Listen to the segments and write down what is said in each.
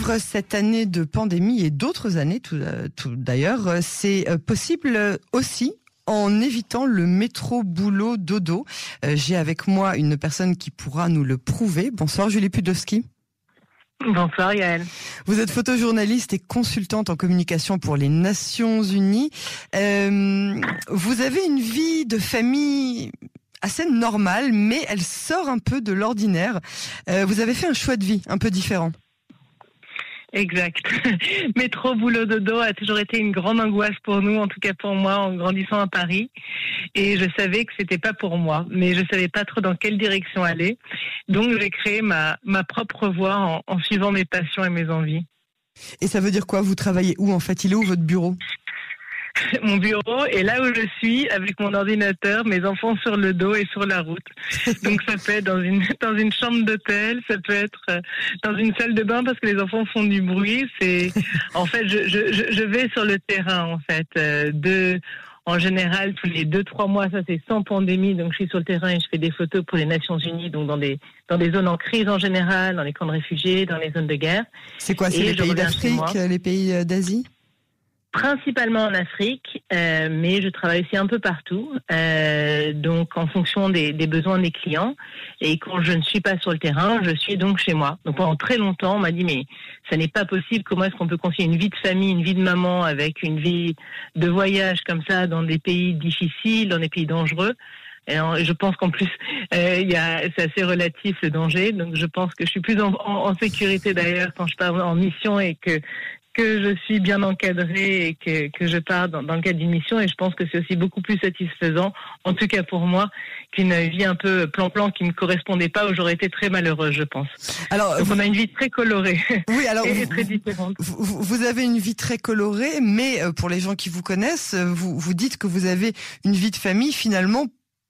vivre cette année de pandémie et d'autres années, tout, tout d'ailleurs, c'est possible aussi en évitant le métro boulot dodo. J'ai avec moi une personne qui pourra nous le prouver. Bonsoir Julie Pudowski. Bonsoir Yael. Vous êtes photojournaliste et consultante en communication pour les Nations Unies. Euh, vous avez une vie de famille assez normale, mais elle sort un peu de l'ordinaire. Euh, vous avez fait un choix de vie un peu différent. Exact. Métro, boulot, dodo a toujours été une grande angoisse pour nous, en tout cas pour moi, en grandissant à Paris. Et je savais que c'était pas pour moi, mais je savais pas trop dans quelle direction aller. Donc j'ai créé ma, ma propre voie en, en suivant mes passions et mes envies. Et ça veut dire quoi? Vous travaillez où en fait? Il est où votre bureau? mon bureau et là où je suis avec mon ordinateur, mes enfants sur le dos et sur la route. Donc ça peut être dans une dans une chambre d'hôtel, ça peut être euh, dans une salle de bain parce que les enfants font du bruit. C'est en fait je, je, je vais sur le terrain en fait euh, de en général, tous les deux trois mois, ça c'est sans pandémie, donc je suis sur le terrain et je fais des photos pour les Nations Unies, donc dans des dans des zones en crise en général, dans les camps de réfugiés, dans les zones de guerre. C'est quoi C'est les pays d'Afrique, les pays d'Asie? Principalement en Afrique, euh, mais je travaille aussi un peu partout, euh, donc en fonction des, des, besoins des clients. Et quand je ne suis pas sur le terrain, je suis donc chez moi. Donc pendant très longtemps, on m'a dit mais ça n'est pas possible. Comment est-ce qu'on peut concilier une vie de famille, une vie de maman avec une vie de voyage comme ça dans des pays difficiles, dans des pays dangereux? Et je pense qu'en plus, euh, y a, c'est assez relatif le danger. Donc, je pense que je suis plus en, en, en sécurité d'ailleurs quand je pars en mission et que que je suis bien encadrée et que, que je pars dans, dans le cadre d'une mission et je pense que c'est aussi beaucoup plus satisfaisant, en tout cas pour moi, qu'une vie un peu plan-plan qui ne me correspondait pas où j'aurais été très malheureuse, je pense. Alors, Donc on a une vie très colorée. Oui, alors et très différente. Vous, vous, avez une vie très colorée, mais euh, pour les gens qui vous connaissent, vous, vous dites que vous avez une vie de famille finalement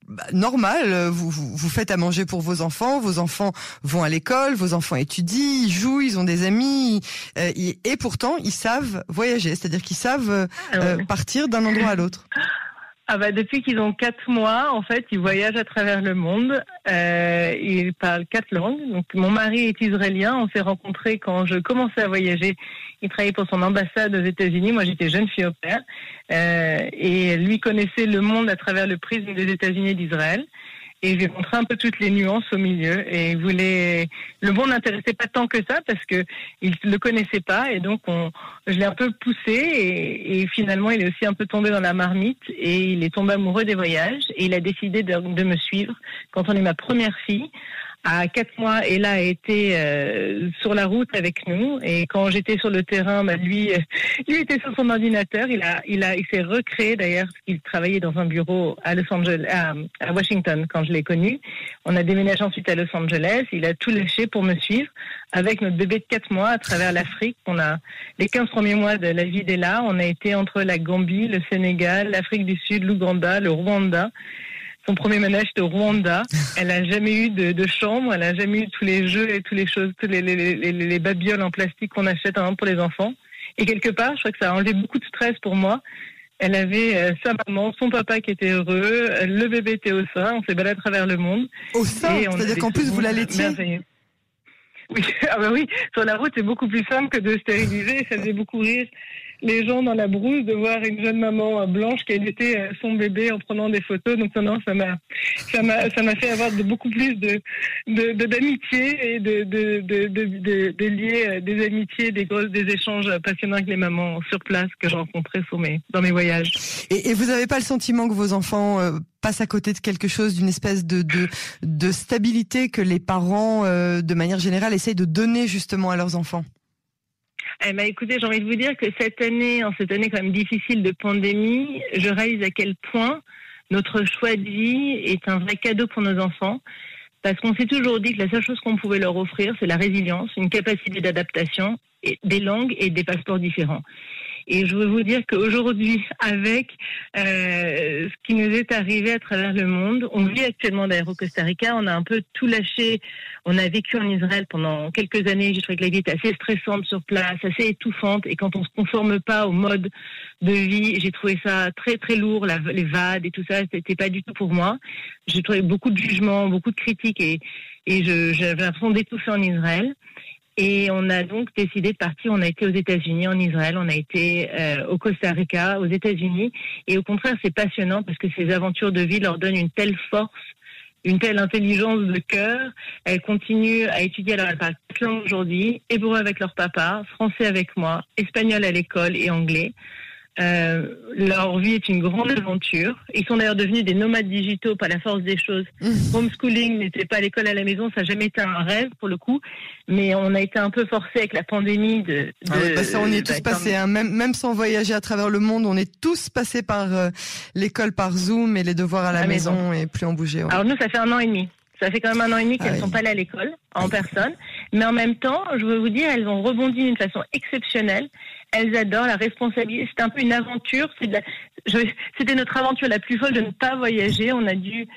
bah, normal. Euh, vous, vous, faites à manger pour vos enfants, vos enfants vont à l'école, vos enfants étudient, ils jouent, ils ont des amis, euh, et pourtant ils savent voyager, c'est-à-dire qu'ils savent ah euh, partir d'un endroit à l'autre. Ah bah depuis qu'ils ont quatre mois, en fait, ils voyagent à travers le monde. Euh, ils parlent quatre langues. Donc mon mari est israélien. On s'est rencontrés quand je commençais à voyager. Il travaillait pour son ambassade aux États-Unis. Moi, j'étais jeune fille au père. Euh, et lui connaissait le monde à travers le prisme des États-Unis et d'Israël et je lui ai montré un peu toutes les nuances au milieu. Et voulait le monde n'intéressait pas tant que ça parce que il le connaissait pas. Et donc on je l'ai un peu poussé. Et, et, finalement il est aussi un peu tombé dans la marmite. Et il est tombé amoureux des voyages. Et il a décidé de, de me suivre. Quand on est ma première fille à quatre mois et là a été euh, sur la route avec nous. Et quand j'étais sur le terrain bah, lui euh, était sur son ordinateur. Il a il a il s'est recréé d'ailleurs il travaillait dans un bureau à Los Angeles à Washington quand je l'ai connu. On a déménagé ensuite à Los Angeles. Il a tout lâché pour me suivre avec notre bébé de quatre mois à travers l'Afrique. On a les 15 premiers mois de la vie d'Ella on a été entre la Gambie le Sénégal l'Afrique du Sud l'Ouganda le Rwanda son premier ménage de Rwanda. Elle a jamais eu de, de, chambre, elle a jamais eu tous les jeux et toutes les choses, tous les, les, les, les babioles en plastique qu'on achète hein, pour les enfants. Et quelque part, je crois que ça a enlevé beaucoup de stress pour moi. Elle avait euh, sa maman, son papa qui était heureux, le bébé était au sein, on s'est baladé à travers le monde. Au sein C'est-à-dire qu'en plus vous la laitiez Oui, ah bah oui, sur la route c'est beaucoup plus simple que de stériliser, ça faisait beaucoup rire les gens dans la brousse de voir une jeune maman blanche qui allaitait euh, son bébé en prenant des photos. Donc non, ça m'a ça m'a ça m'a fait avoir de, beaucoup plus de d'amitié et de de, de, lier euh, des amitiés, des des échanges passionnants avec les mamans sur place que j'ai rencontrés sur mes dans mes voyages. Et, vous n'avez pas le sentiment que vos enfants euh, passent à côté de quelque chose, d'une espèce de, de, de stabilité que les parents, de manière générale, essayent de donner justement à leurs enfants? Eh ben, écoutez, j'ai envie de vous dire que cette année, en cette année quand même difficile de pandémie, je réalise à quel point notre choix de vie est un vrai cadeau pour nos enfants. Parce qu'on s'est toujours dit que la seule chose qu'on pouvait leur offrir, c'est la résilience, une capacité d'adaptation, des langues et des passeports différents. Et je veux vous dire qu'aujourd'hui, avec euh, ce qui nous est arrivé à travers le monde, on vit actuellement au Costa Rica, on a un peu tout lâché. On a vécu en Israël pendant quelques années. J'ai trouvé que la vie était assez stressante sur place, assez étouffante. Et quand on se conforme pas au mode de vie, j'ai trouvé ça très très lourd, les VAD et tout ça, c'était pas du tout pour moi. J'ai trouvé beaucoup de jugements, beaucoup de critiques et, et j'avais l'impression d'étouffer en Israël. Et on a donc décidé de partir. On a été aux États-Unis, en Israël, on a été euh, au Costa Rica, aux États-Unis. Et au contraire, c'est passionnant parce que ces aventures de vie leur donnent une telle force, une telle intelligence de cœur. Elles continuent à étudier. Alors, parlent quatre langues aujourd'hui hébreu avec leur papa, français avec moi, espagnol à l'école et anglais. Euh, leur vie est une grande aventure. Ils sont d'ailleurs devenus des nomades digitaux par la force des choses. Mmh. Homeschooling n'était pas à l'école à la maison, ça n'a jamais été un rêve pour le coup, mais on a été un peu forcé avec la pandémie de. de ah bah ça, on y est tous bah, passés, hein. même, même sans voyager à travers le monde, on est tous passés par euh, l'école par Zoom et les devoirs à la, maison, et plus en bouger. Alors nous, ça fait un an et demi. Ça fait quand même un an et demi qu'elles ne ah sont pas allées à l'école en personne. Mais en même temps, je veux vous dire, elles ont rebondi d'une façon exceptionnelle. Elles adorent la responsabilité. C'est un peu une aventure. C'était notre aventure la plus folle de ne pas voyager. On a dû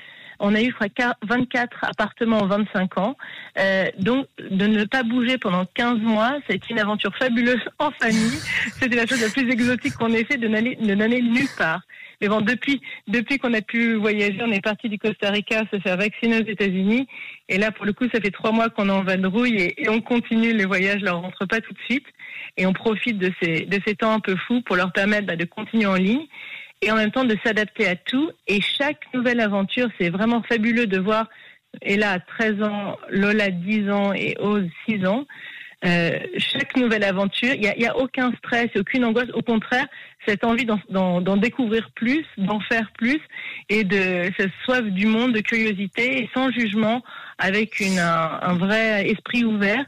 on a eu, je crois, 24 appartements en 25 ans. Euh, donc, de ne pas bouger pendant 15 mois, c'est une aventure fabuleuse en famille. C'était la chose la plus exotique qu'on ait fait de n'aller nulle part. Mais bon, depuis, depuis qu'on a pu voyager, on est parti du Costa Rica se faire vacciner aux États-Unis. Et là, pour le coup, ça fait trois mois qu'on est en vadrouille et, et on continue les voyages. Là, on rentre pas tout de suite. Et on profite de ces, de ces temps un peu fous pour leur permettre bah, de continuer en ligne et en même temps de s'adapter à tout. Et chaque nouvelle aventure, c'est vraiment fabuleux de voir. Et là, 13 ans, Lola 10 ans et Ose 6 ans. Euh, chaque nouvelle aventure, il n'y a, a, aucun stress, aucune angoisse. Au contraire, cette envie d'en découvrir plus, d'en faire plus, et de cette soif du monde, de curiosité, et sans jugement, avec un, vrai esprit ouvert.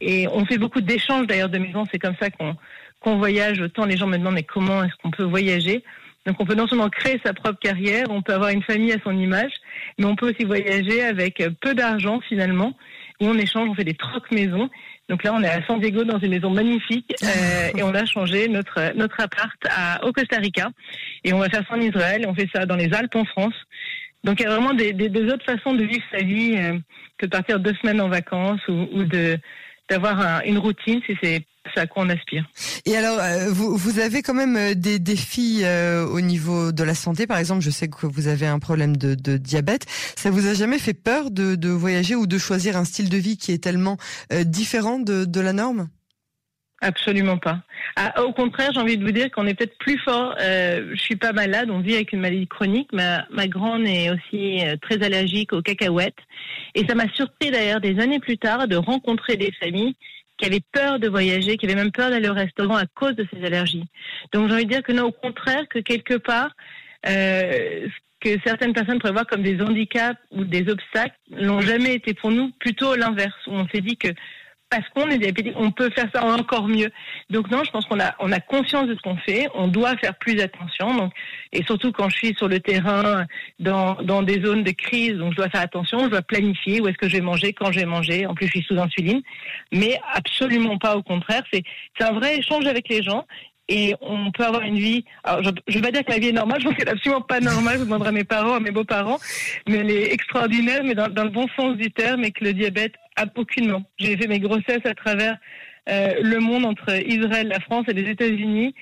Et on fait beaucoup d'échanges d'ailleurs de maisons. C'est comme ça qu'on qu'on voyage. Autant les gens me demandent mais comment est-ce qu'on peut voyager? Donc on peut non seulement créer sa propre carrière, on peut avoir une famille à son image, mais on peut aussi voyager avec peu d'argent finalement, où on échange, on fait des trocs maisons. Donc là, on est à San Diego dans une maison magnifique euh, et on a changé notre notre appart à, au Costa Rica et on va faire ça en Israël. Et on fait ça dans les Alpes en France. Donc il y a vraiment des, des, des autres façons de vivre sa vie euh, que de partir deux semaines en vacances ou, ou de d'avoir une routine si c'est à quoi on aspire. Et alors, euh, vous, vous avez quand même euh, des défis euh, au niveau de la santé. Par exemple, je sais que vous avez un problème de, de diabète. Ça vous a jamais fait peur de, de, voyager ou de choisir un style de vie qui est tellement différent de, de la norme? Absolument pas. Ah, au contraire, j'ai envie de vous dire qu'on est peut-être plus fort. Euh, je suis pas malade, on vit avec une maladie chronique. Ma, ma grande est aussi très allergique aux cacahuètes. Et ça m'a surpris d'ailleurs des années plus tard de rencontrer des familles qui avaient peur de voyager, qui avaient même peur d'aller au restaurant à cause de ces allergies. Donc j'ai envie de dire que non, au contraire, que quelque part, euh, que certaines personnes voir comme des handicaps ou des obstacles n'ont jamais été pour nous, plutôt l'inverse. On s'est dit que parce qu'on est diabétique, on peut faire ça encore mieux. Donc non, je pense qu'on a on a conscience de ce qu'on fait, on doit faire plus attention. Donc et surtout quand je suis sur le terrain dans dans des zones de crise, donc je dois faire attention, je dois planifier où est-ce que je vais manger, quand je vais manger. En plus, je suis sous insuline, mais absolument pas au contraire. C'est c'est un vrai échange avec les gens et on peut avoir une vie. Alors, je ne vais pas dire que ma vie est normale, je pense qu'elle n'est absolument pas normale. Je demanderai à mes parents, à mes beaux-parents, mais elle est extraordinaire, mais dans, dans, le bon sens du terme, et que le diabète aucunement. J'ai fait mes grossesses à travers euh, le monde entre Israël, la France et les États-Unis.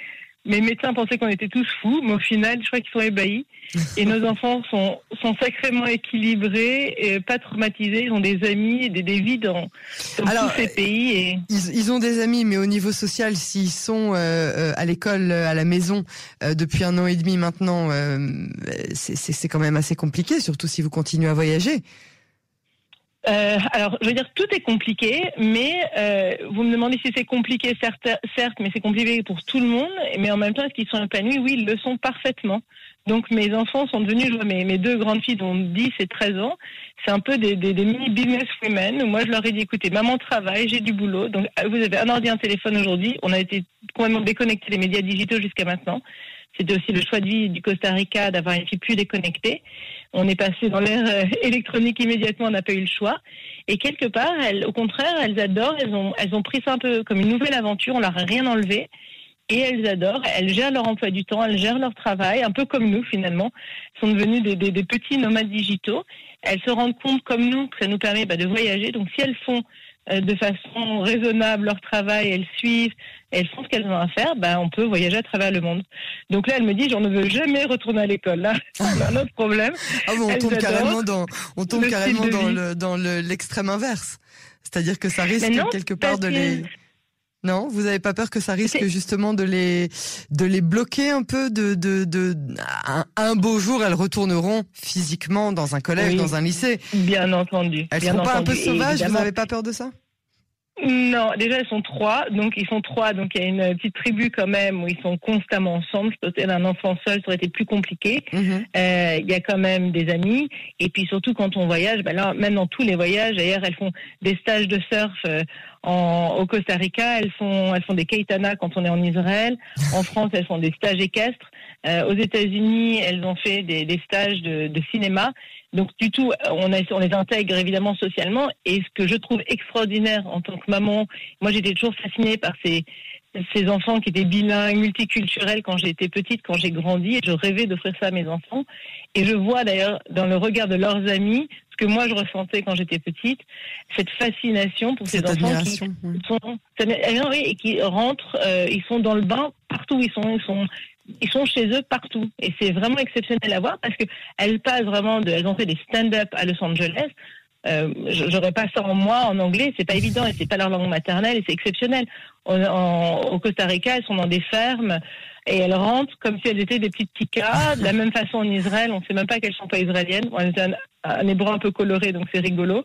Mes médecins pensaient qu'on était tous fous, mais au final, je crois qu'ils sont ébahis. Et nos enfants sont, sont sacrément équilibrés, et pas traumatisés. Ils ont des amis, des, des vies dans, tous ces pays. Et... Ils, ont des amis, mais au niveau social, s'ils sont euh, à l'école, à la maison, euh, depuis un an et demi maintenant, c'est quand même assez compliqué, surtout si vous continuez à voyager. Euh, alors, je veux dire, tout est compliqué, mais euh, vous me demandez si c'est compliqué, certes, certes, mais c'est compliqué pour tout le monde. Mais en même temps, est-ce qu'ils sont épanouis? Oui, ils le sont parfaitement. Donc, mes enfants sont devenus, mes, mes deux grandes filles dont 10 et 13 ans, c'est un peu des, des, des mini business women. Moi, je leur ai dit, écoutez, maman travaille, j'ai du boulot. Donc, vous avez un ordi, un téléphone aujourd'hui. On a été complètement déconnectés des médias digitaux jusqu'à maintenant. C'était aussi le choix de vie du Costa Rica d'avoir une fille plus déconnectée. On est passé dans l'ère euh, électronique immédiatement, on n'a pas eu le choix. Et quelque part, au contraire, elles adorent, elles ont, elles ont pris ça un peu comme une nouvelle aventure, on leur a rien enlevé. Et elles adorent, elles gèrent leur emploi du temps, elles gèrent leur travail, un peu comme nous finalement. Elles sont devenues des, petits nomades digitaux. Elles se rendent compte comme nous que ça nous permet bah, de voyager. Donc si elles font de façon raisonnable leur travail, elles suivent, elles font ce qu'elles ont à faire, ben, on peut voyager à travers le monde. Donc là, elle me dit, j'en ne veux jamais retourner à l'école. Là, c'est un autre problème. Ah bon, on tombe carrément dans, on tombe carrément dans le, dans l'extrême inverse. C'est-à-dire que ça risque quelque part de les... Non, vous n'avez pas peur que ça risque justement de les de les bloquer un peu de de, de un, beau jour elles retourneront physiquement dans un collège, dans un lycée. Bien entendu. Elles bien seront pas un peu sauvages. Vous n'avez pas peur de ça? Non, déjà ils sont trois, donc ils sont trois, donc il y a une petite tribu quand même où ils sont constamment ensemble. Peut-être un enfant seul, ça aurait été plus compliqué. Mhm. Euh, il y a quand même des amis, et puis surtout quand on voyage, ben là, même dans tous les voyages, d'ailleurs, elles font des stages de surf euh, en, au Costa Rica, elles font elles font des kaitanas quand on est en Israël. En France, elles font des stages équestres. Euh, aux États-Unis, elles ont fait des, des stages de, de cinéma. Donc du tout, on, on les intègre évidemment socialement. Et ce que je trouve extraordinaire en tant que maman, moi j'étais toujours fascinée par ces, ces enfants qui étaient bilingues, multiculturels quand j'étais petite, quand j'ai grandi. Et je rêvais d'offrir ça à mes enfants. Et je vois d'ailleurs dans le regard de leurs amis ce que moi je ressentais quand j'étais petite, cette fascination pour ces enfants qui sont, oui, et qui rentrent, euh, ils sont dans le bain partout, ils sont, ils sont ils sont chez eux partout. Et c'est vraiment exceptionnel à voir parce qu'elles passent vraiment de, elles ont fait des stand-up à Los Angeles. Euh, J'aurais pas ça en moi en anglais, c'est pas évident et c'est pas leur langue maternelle et c'est exceptionnel. au Costa Rica, elles sont dans des fermes et elles rentrent comme si elles étaient des petites ticas. De la même façon en Israël, on sait même pas qu'elles sont pas israéliennes. Bon, un, un hébreu un peu coloré, donc c'est rigolo.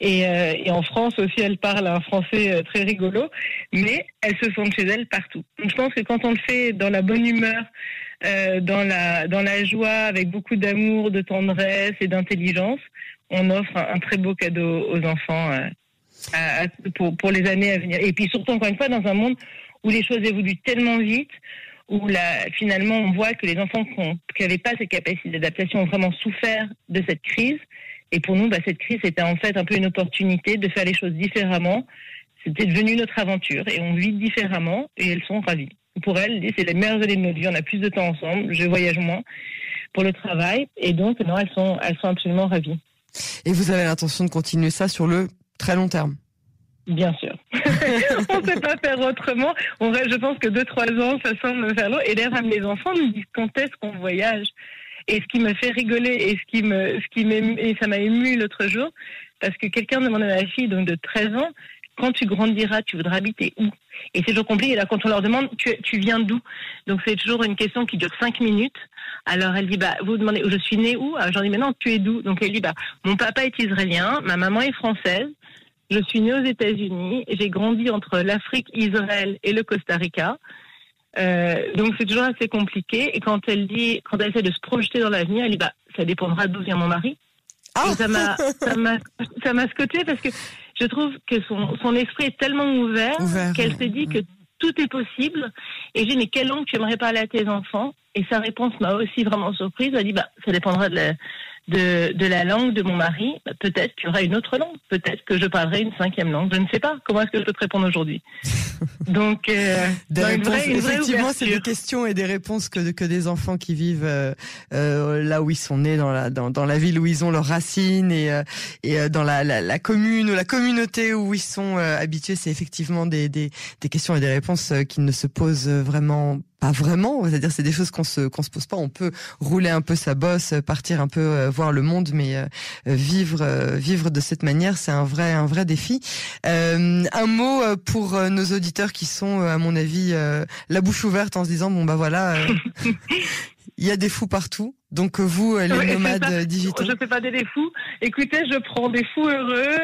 Et, euh, et, en France aussi, elles parlent un français euh, très rigolo, mais elles se sentent chez elles partout. Donc je pense que quand on le fait dans la bonne humeur, euh, dans la dans la joie, avec beaucoup d'amour, de tendresse et d'intelligence, on offre un, très beau cadeau aux enfants pour les années à venir. Et puis surtout encore une fois dans un monde où les choses évoluent tellement vite, où finalement on voit que les enfants qui n'avaient pas cette capacité d'adaptation ont vraiment souffert de cette crise et pour nous, bah, cette crise était en fait un peu une opportunité de faire les choses différemment. C'était devenu notre aventure et on vit différemment et elles sont ravies. Pour elles, c'est les meilleures années de notre vie. On a plus de temps ensemble. Je voyage moins pour le travail et donc non, elles sont, elles sont absolument ravies. Et vous avez l'intention de continuer ça sur le très long terme? Bien sûr. on ne peut pas faire autrement. On je pense que deux, trois ans, ça semble faire long. Et d'ailleurs, mes enfants nous disent quand est-ce qu'on voyage et ce qui me fait rigoler et ce qui me, ce ça m'a ému l'autre jour, parce que quelqu'un demandait à ma fille, donc de 13 ans, quand tu grandiras, tu voudras habiter où? Et c'est toujours compliqué. Et là, quand on leur demande, tu, viens d'où? Donc c'est toujours une question qui dure 5 minutes. Alors elle dit, bah, vous demandez, je suis née où? J'en dis, mais non, tu es d'où? Donc elle dit, bah, mon papa est israélien, ma maman est française, je suis née aux États-Unis, j'ai grandi entre l'Afrique, Israël et le Costa Rica. Euh, donc c'est toujours assez compliqué. Et quand elle dit, quand elle essaie de se projeter dans l'avenir, elle dit bah ça dépendra d'où vient mon mari. Ah. Ça m'a ça m'a ça m'a scotché parce que je trouve que son son esprit est tellement ouvert, qu'elle se dit que tout est possible. Et j'ai dit mais quelle langue tu aimerais parler à tes enfants? Et sa réponse m'a aussi vraiment surprise. Elle dit bah ça dépendra de la de, de la langue de mon mari, bah, peut-être qu'il y aura une autre langue. Peut-être que je parlerai une cinquième langue. Je ne sais pas. Comment est-ce que je peux te répondre aujourd'hui Donc, euh, effectivement, c'est des questions et des réponses que, que des enfants qui vivent euh, euh, là où ils sont nés, dans la, dans, dans, la ville où ils ont leurs racines et, euh, et euh, dans la, la, la, commune ou la communauté où ils sont habitués. C'est effectivement des, des, des questions et des réponses qui ne se posent vraiment pas vraiment, c'est-à-dire c'est des choses qu'on se qu'on se pose pas. On peut rouler un peu sa bosse, partir un peu euh, voir le monde, mais euh, vivre euh, vivre de cette manière, c'est un vrai un vrai défi. un mot pour nos auditeurs qui sont, à mon avis, la bouche ouverte en se disant bon bah voilà. Il y a des fous partout. Donc vous, les nomades digitaux. Je fais pas des fous. Écoutez, je prends des fous heureux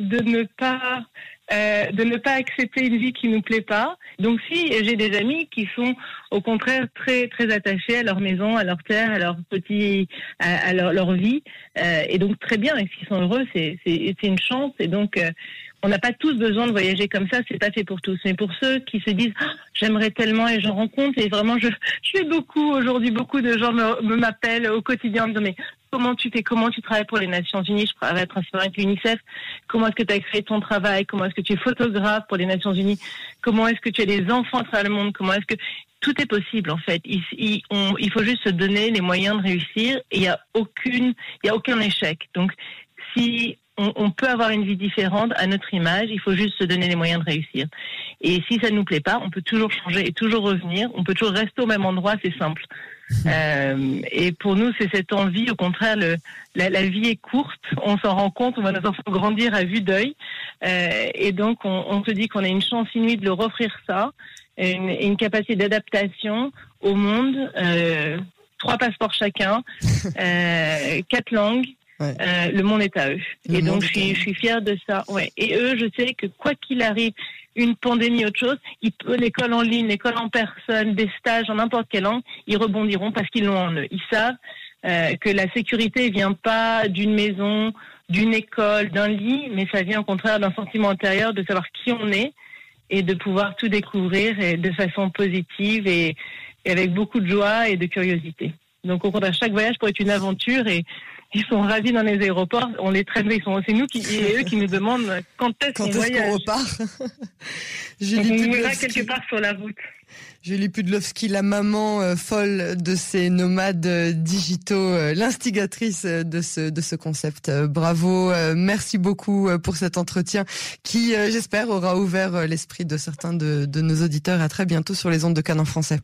de ne pas euh, de ne pas accepter une vie qui nous plaît pas. Donc si j'ai des amis qui sont au contraire très très attachés à leur maison, à leur terre, à leur petit, à, leur, vie, euh, et donc très bien. Et s'ils sont heureux, c'est c'est une chance. Et donc euh, on n'a pas tous besoin de voyager comme ça, c'est pas fait pour tous. Mais pour ceux qui se disent ah, j'aimerais tellement et j'en rencontre et vraiment je je fais beaucoup aujourd'hui, beaucoup de gens me m'appellent au quotidien en me disant mais comment tu fais, comment tu travailles pour les Nations Unies, je travaille principalement avec l'UNICEF, comment est-ce que tu as créé ton travail, comment est-ce que tu es photographe pour les Nations Unies, comment est-ce que tu as des enfants à travers le monde, comment est-ce que tout est possible en fait. Il, faut juste se donner les moyens de réussir et il y a aucune, il y a aucun échec. Donc si on, peut avoir une vie différente à notre image. Il faut juste se donner les moyens de réussir. Et si ça ne nous plaît pas, on peut toujours changer et toujours revenir. On peut toujours rester au même endroit. C'est simple. Euh, et pour nous, c'est cette envie. Au contraire, le, la, vie est courte. On s'en rend compte. On va nos enfants grandir à vue d'œil. Euh, et donc, on, se dit qu'on a une chance inouïe de leur offrir ça, une, une capacité d'adaptation au monde. Euh, trois passeports chacun, quatre langues. Le monde est à eux. et donc, je suis, je suis fière de ça. Ouais. Et eux, je sais que quoi qu'il arrive, une pandémie, autre chose, l'école en ligne, l'école en personne, des stages en n'importe quelle langue, ils rebondiront parce qu'ils l'ont en eux. Ils savent euh, que la sécurité vient pas d'une maison, d'une école, d'un lit, mais ça vient au contraire d'un sentiment intérieur de savoir qui on est et de pouvoir tout découvrir et de façon positive et, et avec beaucoup de joie et de curiosité. Donc au contraire, chaque voyage pourrait être une aventure et ils sont ravis dans les aéroports. On les traîne, ils sont, c'est nous qui, et eux qui nous demandent quand est-ce qu'on voyage. Qu repart. Julie on ira quelque part sur la route. Julie Pudlowski, la maman euh, folle de ces nomades euh, digitaux, euh, l'instigatrice de ce, de ce concept. bravo, merci beaucoup pour cet entretien qui, j'espère, aura ouvert l'esprit de certains de, de nos auditeurs. À très bientôt sur les ondes de Canon français.